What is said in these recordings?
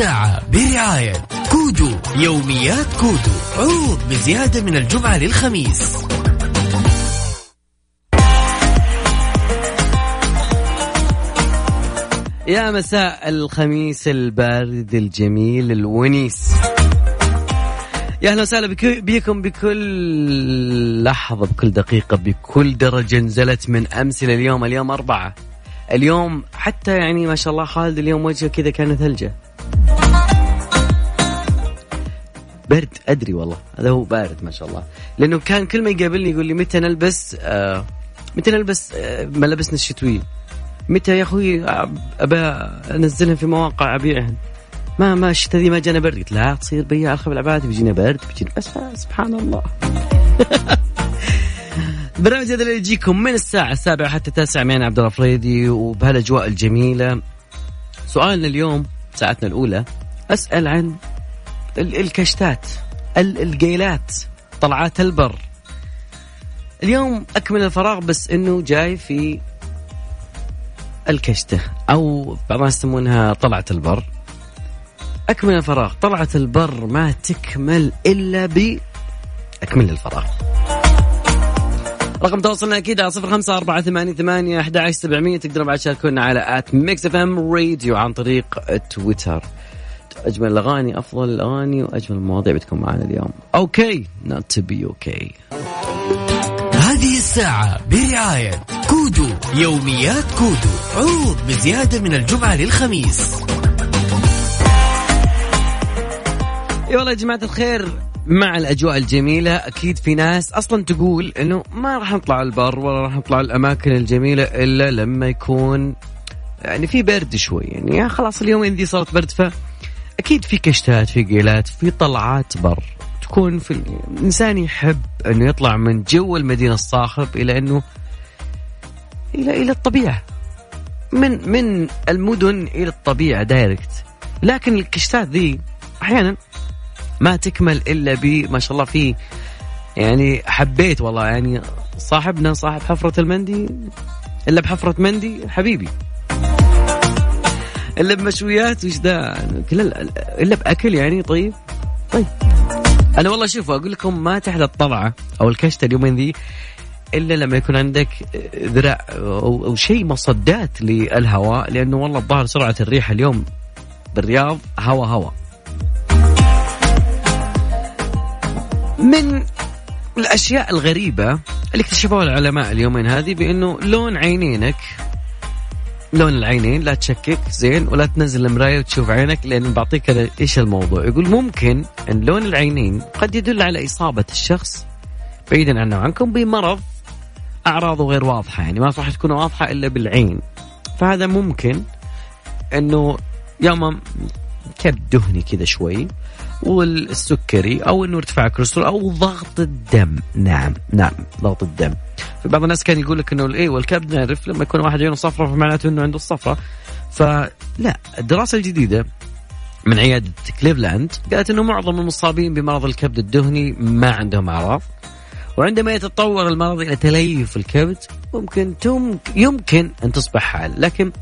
الساعة برعاية كودو يوميات كودو. عروض بزيادة من الجمعة للخميس. يا مساء الخميس البارد الجميل الونيس. يا أهلا وسهلا بكم بكل لحظة بكل دقيقة بكل درجة نزلت من امس إلى اليوم. اليوم أربعة. اليوم حتى يعني ما شاء الله خالد اليوم وجهه كذا كان ثلجة. برد أدري والله هذا هو بارد ما شاء الله. لأنه كان كل ما يقابلني يقول لي متى نلبس آه متى نلبس آه ملابسنا الشتوية. متى يا أخوي أبى انزلهم في مواقع ابيعهم ما ما الشتاء ذي ما جانا برد. قلت لا تصير بياع الخبل العباد بيجينا برد بيجينا بس سبحان الله. برنامج هذا اللي يجيكم من الساعة السابعة حتى التاسعة معنا عبد الله فريدي وبهالأجواء الجميلة. سؤالنا اليوم ساعتنا الأولى أسأل عن الكشتات القيلات طلعات البر. اليوم أكمل الفراغ بس إنه جاي في الكشتة أو بعض الناس يسمونها طلعة البر. أكمل الفراغ. طلعة البر ما تكمل إلا ب أكمل الفراغ. رقم تواصلنا أكيد على صفر خمسة أربعة ثمانية ثمانية أحد سبعمية. تقدرون بعد تشاركونا على at Mix FM Radio عن طريق تويتر. أجمل الأغاني أفضل الأغاني وأجمل المواضيع بتكون معنا اليوم. Okay؟ Not to be okay. هذه الساعة برعاية كودو يوميات كودو عروض بزيادة من الجمعة للخميس. اي والله يا جماعة الخير مع الأجواء الجميلة أكيد في ناس أصلا تقول إنه ما راح نطلع البر ولا راح نطلع الأماكن الجميلة إلا لما يكون يعني في برد شوي. يعني خلاص اليومين ذي صارت برد ف أكيد في كشتات في قيلات في طلعات بر. تكون في الإنسان يحب انه يطلع من جو المدينة الصاخب إلى أنه إلى إلى الطبيعة. من من المدن إلى الطبيعة direct لكن الكشتات ذي أحيانا ما تكمل إلا ب ما شاء الله في يعني حبيت والله يعني صاحبنا صاحب حفرة المندي إلا بحفرة مندي حبيبي. إلا بمشويات وش ذا إلا بأكل يعني طيب؟ طيب. أنا والله شوفوا أقول لكم ما تحلى الطلعه أو الكشته اليومين ذي إلا لما يكون عندك ذراع أو, أو شيء مصدات للهواء لأنه والله الظاهر سرعة الريح اليوم بالرياض هوا هوا. من الأشياء الغريبة اللي اكتشفوها العلماء اليومين هذه بأنه لون عينينك لون العينين لا تشكك زين ولا تنزل المراية وتشوف عينك لأن بعطيك إيش الموضوع؟ يقول ممكن إن لون العينين قد يدل على إصابة الشخص بعيدا عنه عنكم بمرض أعراضه غير واضحة يعني ما راح تكون واضحة إلا بالعين. فهذا ممكن إنه يكون كبد دهني كذا شوي والسكري أو إنه ارتفاع الكوليسترول أو ضغط الدم. نعم نعم ضغط الدم. في بعض الناس كان يقول لك إنه إيه والكبد نعرف لما يكون واحد عيونه صفراء فمعناته إنه عنده الصفراء فلا الدراسة الجديدة من عيادة كليفلاند قالت إنه معظم المصابين بمرض الكبد الدهني ما عندهم اعراض وعندما يتطور المرض إلى تليف الكبد ممكن يمكن أن تصبح حال. لكن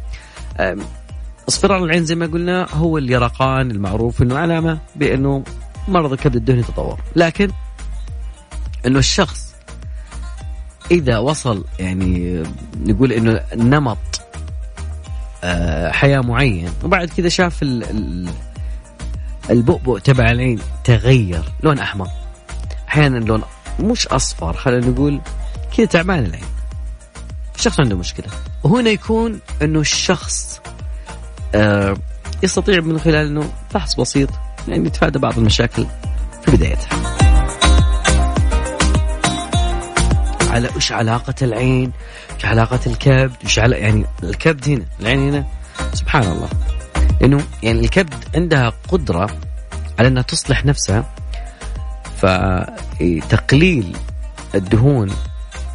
اصفرار العين زي ما قلنا هو اليرقان المعروف إنه علامة بأنه مرض الكبد الدهني تطور. لكن إنه الشخص إذا وصل يعني نقول إنه نمط آه، حياة معين وبعد كذا شاف البؤبؤ تبع العين تغير لون أحمر. أحيانا لون مش أصفر خلينا نقول كذا تعبان العين. الشخص عنده مشكلة. وهنا يكون إنه الشخص آه، يستطيع من خلال إنه فحص بسيط يعني يتفادى بعض المشاكل في بدايتها. على إيش علاقة العين؟ إيش علاقة الكبد؟ إيش علاقة يعني الكبد هنا، العين هنا سبحان الله. لأنه يعني الكبد عندها قدرة على إنها تصلح نفسها فتقليل الدهون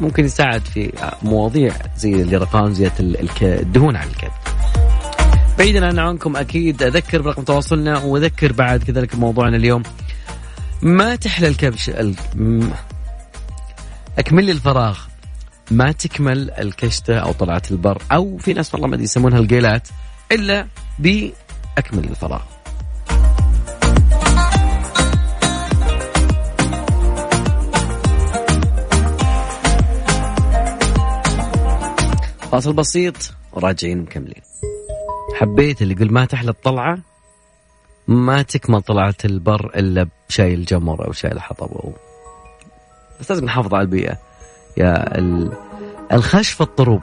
ممكن يساعد في مواضيع زي اليرقان زيادة الدهون على الكبد. بعيدا عنكم أكيد أذكر برقم تواصلنا وأذكر بعد كذلك موضوعنا اليوم ما تحلى الكبش ال... أكمل لي الفراغ. ما تكمل الكشتة أو طلعت البر أو في ناس والله ما يسمونها القيلات إلا بأكمل الفراغ. فاصل بسيط وراجعين مكملين. حبيت اللي يقول ما تحلى الطلعة؟ ما تكمل طلعة البر إلا بشاي الجمر أو شاي الحطب أو بس لازم نحافظ على البيئة. يا ال... الخشف الطروب.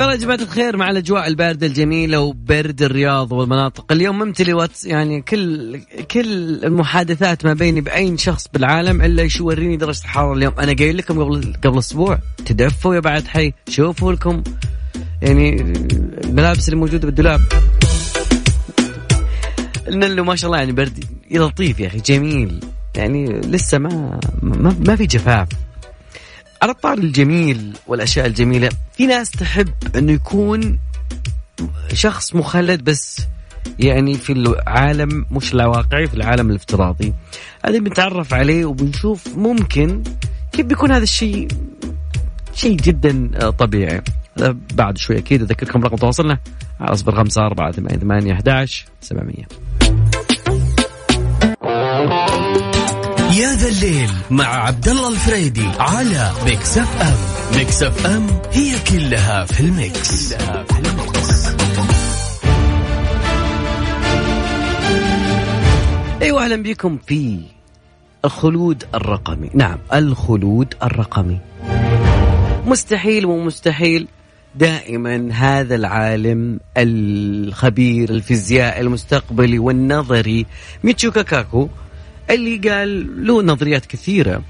يلا يا جماعة الخير مع الأجواء الباردة الجميلة وبرد الرياض والمناطق. اليوم ممتلي واتس يعني كل كل المحادثات ما بيني بأي شخص بالعالم إلا يوريني درجة الحرارة اليوم. أنا قايل لكم قبل قبل أسبوع تدفوا يا بعد حي. شوفوا لكم يعني الملابس اللي موجودة بالدولاب. لأنه ما شاء الله يعني برد لطيف يا أخي جميل. يعني لسه ما ما, ما في جفاف. على الطار الجميل والأشياء الجميلة في ناس تحب إنه يكون شخص مخلد بس يعني في العالم مش الواقعي في العالم الافتراضي. هذا بنتعرف عليه وبنشوف ممكن كيف بيكون هذا الشيء شيء جدا طبيعي. بعد شوي أكيد أذكركم رقم تواصلنا على صفر خمسة أربعة ثمانية ثمانية أحداش سبعمية. ذا الليل مع عبد الله الفريدي على Mix FM Mix FM هي كلها في ال mix, كلها في ال mix. أيوه أهلا بكم في الخلود الرقمي. نعم الخلود الرقمي. مستحيل ومستحيل دائما هذا العالم الخبير الفيزياء المستقبلي والنظري ميتشيو كاكو اللي قال له نظريات كثيرة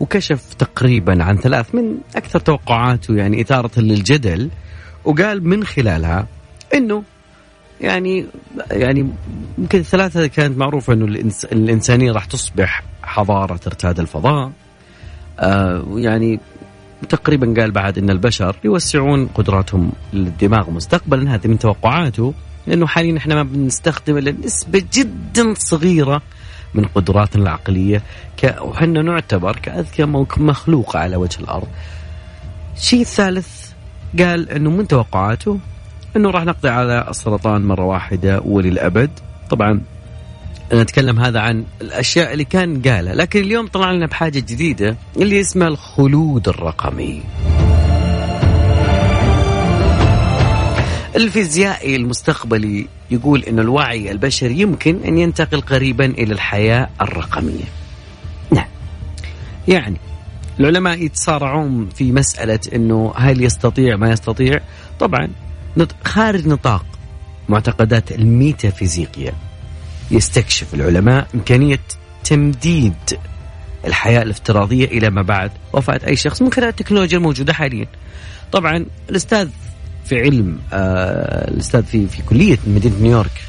وكشف تقريبا عن ثلاث من أكثر توقعاته يعني إثارة للجدل وقال من خلالها أنه يعني يعني يمكن الثلاثة كانت معروفة أنه الإنس الإنسانية راح تصبح حضارة ارتاد الفضاء. آه يعني تقريبا قال بعد أن البشر يوسعون قدراتهم للدماغ مستقبلا هذه من توقعاته لأنه حاليا إحنا ما بنستخدم إلا نسبة جدا صغيرة من قدراتنا العقلية وحنا نعتبر كأذكى مخلوق على وجه الأرض. الشيء الثالث قال أنه من توقعاته أنه راح نقضي على السرطان مرة واحدة وللأبد. طبعا نتكلم هذا عن الأشياء اللي كان قالها لكن اليوم طلع لنا بحاجة جديدة اللي اسمها الخلود الرقمي. الفيزيائي المستقبلي يقول أن الوعي البشري يمكن أن ينتقل قريبا إلى الحياة الرقمية. نعم. يعني العلماء يتصارعون في مسألة أنه هل يستطيع ما يستطيع. طبعا خارج نطاق معتقدات الميتافيزيقية يستكشف العلماء إمكانية تمديد الحياة الافتراضية إلى ما بعد. وفاة أي شخص من خلال التكنولوجيا الموجودة حاليا. طبعا الأستاذ في علم آه الأستاذ في في كلية مدينة نيويورك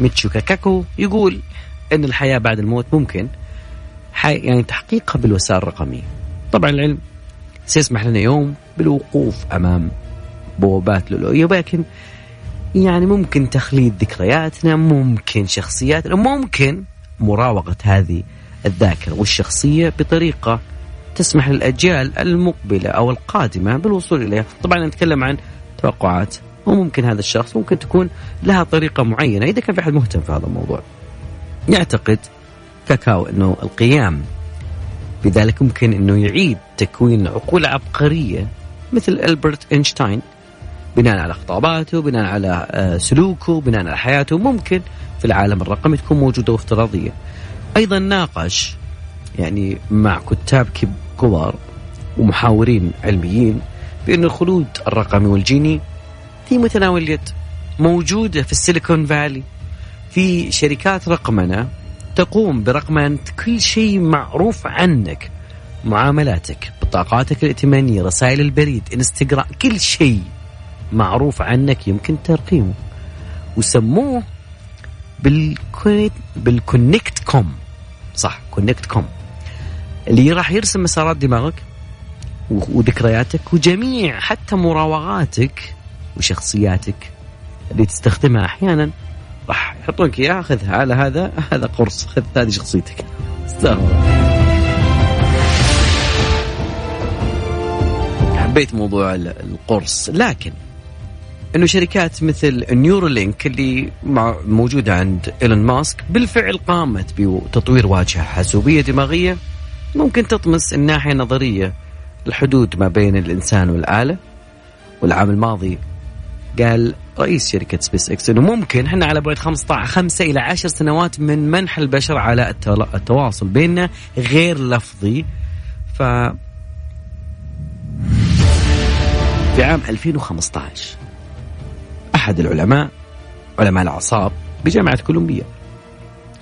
ميتشو كاكاكو يقول إن الحياة بعد الموت ممكن يعني تحقيقها بالوسائل الرقمية. طبعا العلم سيسمح لنا يوم بالوقوف أمام بوابات لؤلؤيه ولكن يعني ممكن تخليد ذكرياتنا ممكن شخصياتنا ممكن مراوغة هذه الذاكرة والشخصية بطريقة تسمح للأجيال المقبلة أو القادمة بالوصول إليها، طبعا نتكلم عن توقعات. وممكن هذا الشخص ممكن تكون لها طريقة معينة إذا كان في أحد مهتم في هذا الموضوع. يعتقد كاكاو أنه القيام بذلك ممكن أنه يعيد تكوين عقول عبقرية مثل ألبرت إينشتاين بناء على خطاباته بناء على آه، سلوكه بناء على حياته. ممكن في العالم الرقمي تكون موجودة وافتراضية. أيضا ناقش يعني مع كتاب كبار ومحاورين علميين بأن الخلود الرقمي والجيني في متناول اليد موجودة في السيليكون فالي في شركات رقمنة تقوم برقمنة كل شيء معروف عنك معاملاتك بطاقاتك الائتمانية رسائل البريد انستغرام كل شيء معروف عنك يمكن ترقيمه. وسموه بال connectome صح connectome. اللي راح يرسم مسارات دماغك وذكرياتك وجميع حتى مراوغاتك وشخصياتك اللي تستخدمها أحيانا راح يحطونك اياها خذها على هذا هذا قرص خذ هذه شخصيتك. حبيت موضوع القرص لكن إنه شركات مثل Neuralink اللي موجودة عند إيلون ماسك بالفعل قامت بتطوير واجهة حاسوبية دماغية ممكن تطمس الناحية النظرية الحدود ما بين الإنسان والآلة. والعام الماضي قال رئيس شركة سبيس إكس إنه ممكن إحنا على بعد 15 5 إلى 10 سنوات من منح البشر على التواصل بيننا غير لفظي. ف في عام 2015 أحد العلماء علماء الأعصاب بجامعة كولومبيا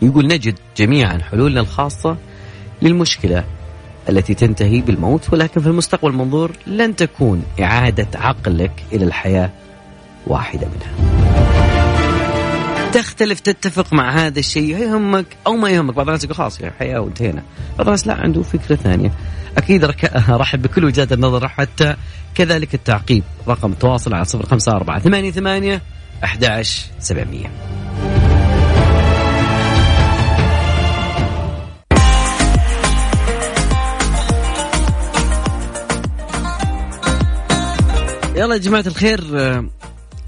يقول نجد جميعا حلولنا الخاصة للمشكلة التي تنتهي بالموت ولكن في المستقبل المنظور لن تكون إعادة عقلك إلى الحياة واحدة منها. تختلف تتفق مع هذا الشيء يهمك أو ما يهمك. بعض الناس يقول خلاص يعني حياة وانتهينا. بعض الناس لا عنده فكرة ثانية. أكيد رحب بكل وجهات النظر حتى كذلك التعقيب. رقم تواصل على 054 88 11700 يلا يا جماعة الخير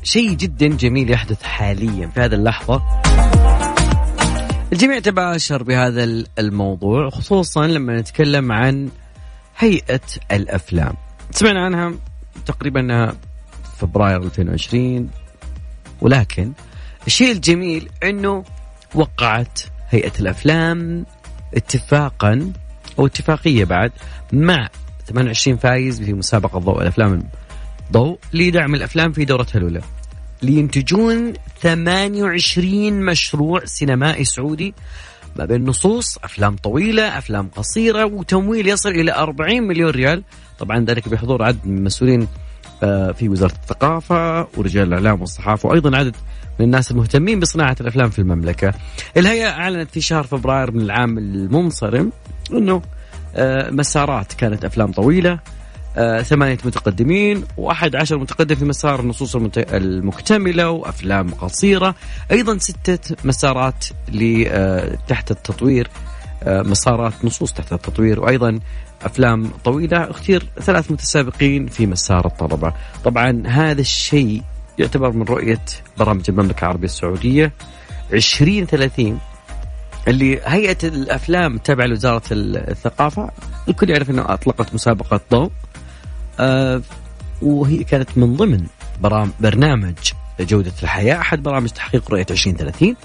شيء جدا جميل يحدث حاليا في هذه اللحظة. الجميع تباشر بهذا الموضوع خصوصا لما نتكلم عن هيئة الأفلام. سمعنا عنها تقريبا فبراير 2020 ولكن الشيء الجميل إنه وقعت هيئة الأفلام اتفاقا أو اتفاقية بعد مع 28 فايز في مسابقة ضوء الأفلام ضوء لدعم الأفلام في دورتها الاولى لينتجون 28 مشروع سينمائي سعودي ما بين نصوص أفلام طويلة أفلام قصيرة وتمويل يصل إلى 40 مليون ريال طبعا ذلك بحضور عدد من المسؤولين آه، في وزارة الثقافة ورجال الإعلام والصحافة وأيضا عدد من الناس المهتمين بصناعة الأفلام في المملكة. الهيئة أعلنت في شهر فبراير من العام المنصرم إنه آه، مسارات كانت أفلام طويلة آه، ثمانية متقدمين وأحد عشر متقدم في مسار النصوص المكتملة وأفلام قصيرة. أيضا ستة مسارات تحت التطوير مسارات نصوص تحت التطوير وأيضا أفلام طويلة. اختير ثلاث متسابقين في مسار الطلبة. طبعا هذا الشيء يعتبر من رؤية برامج المملكة العربية السعودية. 2030 اللي هيئة الأفلام التابعه لوزارة الثقافة. الكل يعرف إنه أطلقت مسابقة ضوء. آه وهي كانت من ضمن برنامج جودة الحياة. أحد برامج تحقيق رؤية 2030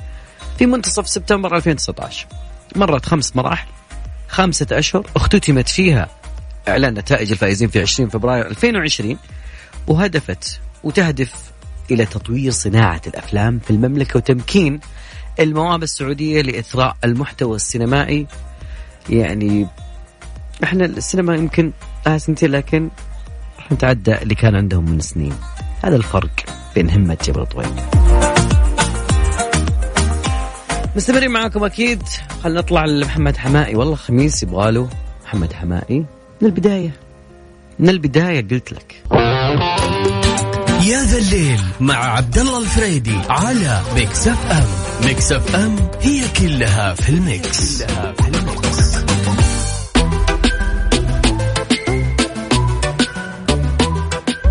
في منتصف سبتمبر 2019 مرت خمس مراحل خمسة أشهر اختتمت فيها إعلان نتائج الفائزين في 20 فبراير 2020 وهدفت وتهدف إلى تطوير صناعة الأفلام في المملكة وتمكين المواهب السعودية لإثراء المحتوى السينمائي. يعني إحنا السينما يمكن لها سنتين لكن نتعدى اللي كان عندهم من سنين. هذا الفرق بين همة جبل طويل. مستمرين معاكم أكيد. خلينا نطلع لمحمد حماقي. والله خميس يبغاله محمد حماقي. من البداية. من البداية قلت لك. يا ذا الليل مع عبد الله الفريدي على Mix FM. ميكس أف أم هي كلها في ال mix, كلها في ال mix.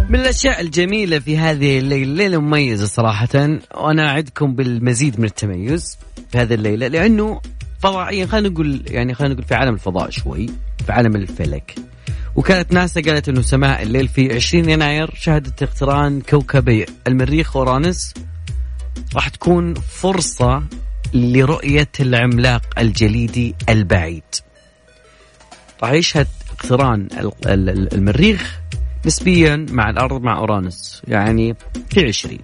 من الأشياء الجميلة في هذه الليلة ليلة مميزة صراحة وأنا أعدكم بالمزيد من التميز في هذه الليلة لأنه فضائيا خلينا نقول يعني خلينا نقول في عالم الفضاء شوي في عالم الفلك. وكالة ناسا قالت إنه سماء الليل في 20 يناير شهدت اقتران كوكبي المريخ أورانوس راح تكون فرصة لرؤية العملاق الجليدي البعيد. راح يشهد اقتران المريخ نسبيا مع الأرض مع أورانوس. يعني في عشرين.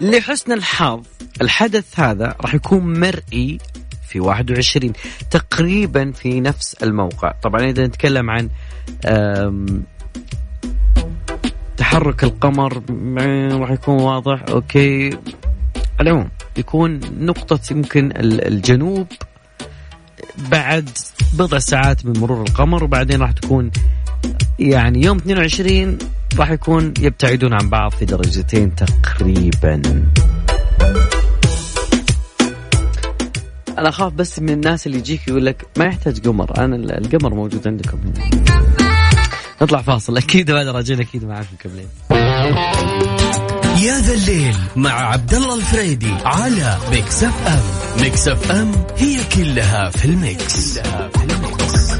لحسن الحظ الحدث هذا راح يكون مرئي في 21 تقريبا في نفس الموقع. طبعا إذا نتكلم عن تحرك القمر راح يكون واضح. أوكي. العموم يكون نقطة يمكن الجنوب بعد بضع ساعات من مرور القمر وبعدين راح تكون يعني يوم 22 راح يكون يبتعدون عن بعض في درجتين تقريبا. أنا أخاف بس من الناس اللي يجيك يقول لك ما يحتاج قمر أنا القمر موجود عندكم هنا. نطلع فاصل أكيد بعد راجعين أكيد معاكم مكملين يا زا الليل مع عبد الله الفريدي على ميكس اف ام ميكس اف ام هي كلها في ال mix, كلها في ال mix.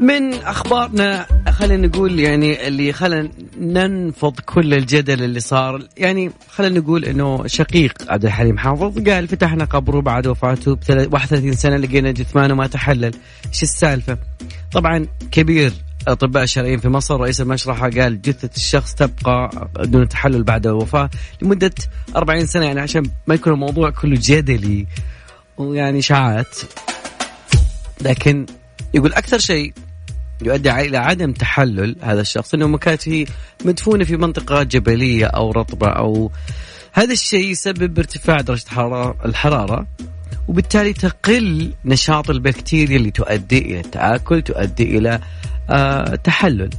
من أخبارنا خلينا نقول يعني اللي خلينا ننفض كل الجدل اللي صار. يعني خلينا نقول إنه شقيق عبد الحليم حافظ قال فتحنا قبره بعد وفاته ب 31 سنة لقينا جثمانه ما تحلل. إيش السالفة؟ طبعا كبير. أطباء الشرعيين في مصر رئيس المشرحة قال جثة الشخص تبقى دون تحلل بعد الوفاة لمدة 40 سنة يعني عشان ما يكون الموضوع كله جدلي ويعني اشاعات لكن يقول أكثر شيء يؤدي إلى عدم تحلل هذا الشخص إنه كانت مدفونة في منطقة جبلية أو رطبة أو هذا الشيء يسبب ارتفاع درجة الحرارة وبالتالي تقل نشاط البكتيريا اللي تؤدي إلى التآكل تؤدي إلى تحلل.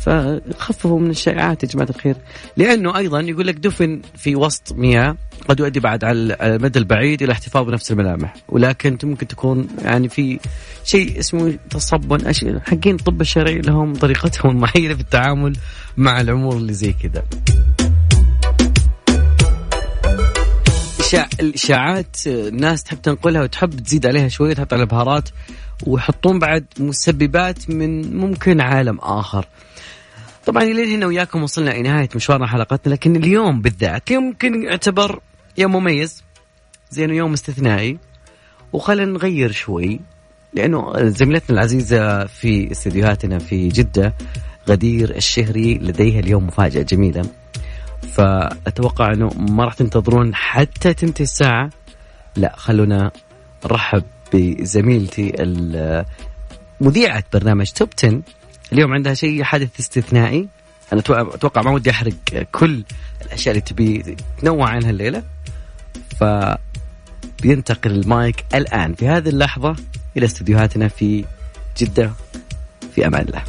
فخففوا من الشائعات يا جماعة الخير. لأنه أيضا يقول لك دفن في وسط مياه قد يؤدي بعد على المدى البعيد إلى احتفاظ بنفس الملامح. ولكن ممكن تكون يعني في شيء اسمه تصبن حقين الطب الشرعي لهم طريقتهم المعينه في التعامل مع الأمور اللي زي كذا الإشاعات الناس تحب تنقلها وتحب تزيد عليها شوية تحط على بهارات ويحطون بعد مسببات من ممكن عالم آخر. طبعا إلى هنا وياكم وصلنا إلى نهاية مشوارنا حلقتنا لكن اليوم بالذات يمكن يعتبر يوم مميز. زي انه يوم استثنائي. وخلينا نغير شوي لأنه زميلتنا العزيزة في استديوهاتنا في جدة غدير الشهري لديها اليوم مفاجأة جميلة. فأتوقع إنه ما راح تنتظرون حتى تنتهي الساعة. لا خلونا نرحب بزميلتي مذيعة برنامج توب 10 اليوم عندها شيء حدث استثنائي. أنا أتوقع ما ودي أحرق كل الأشياء اللي تبي تنوع عنها الليلة. ف بينتقل المايك الآن في هذه اللحظة إلى استديوهاتنا في جدة. في أمان الله.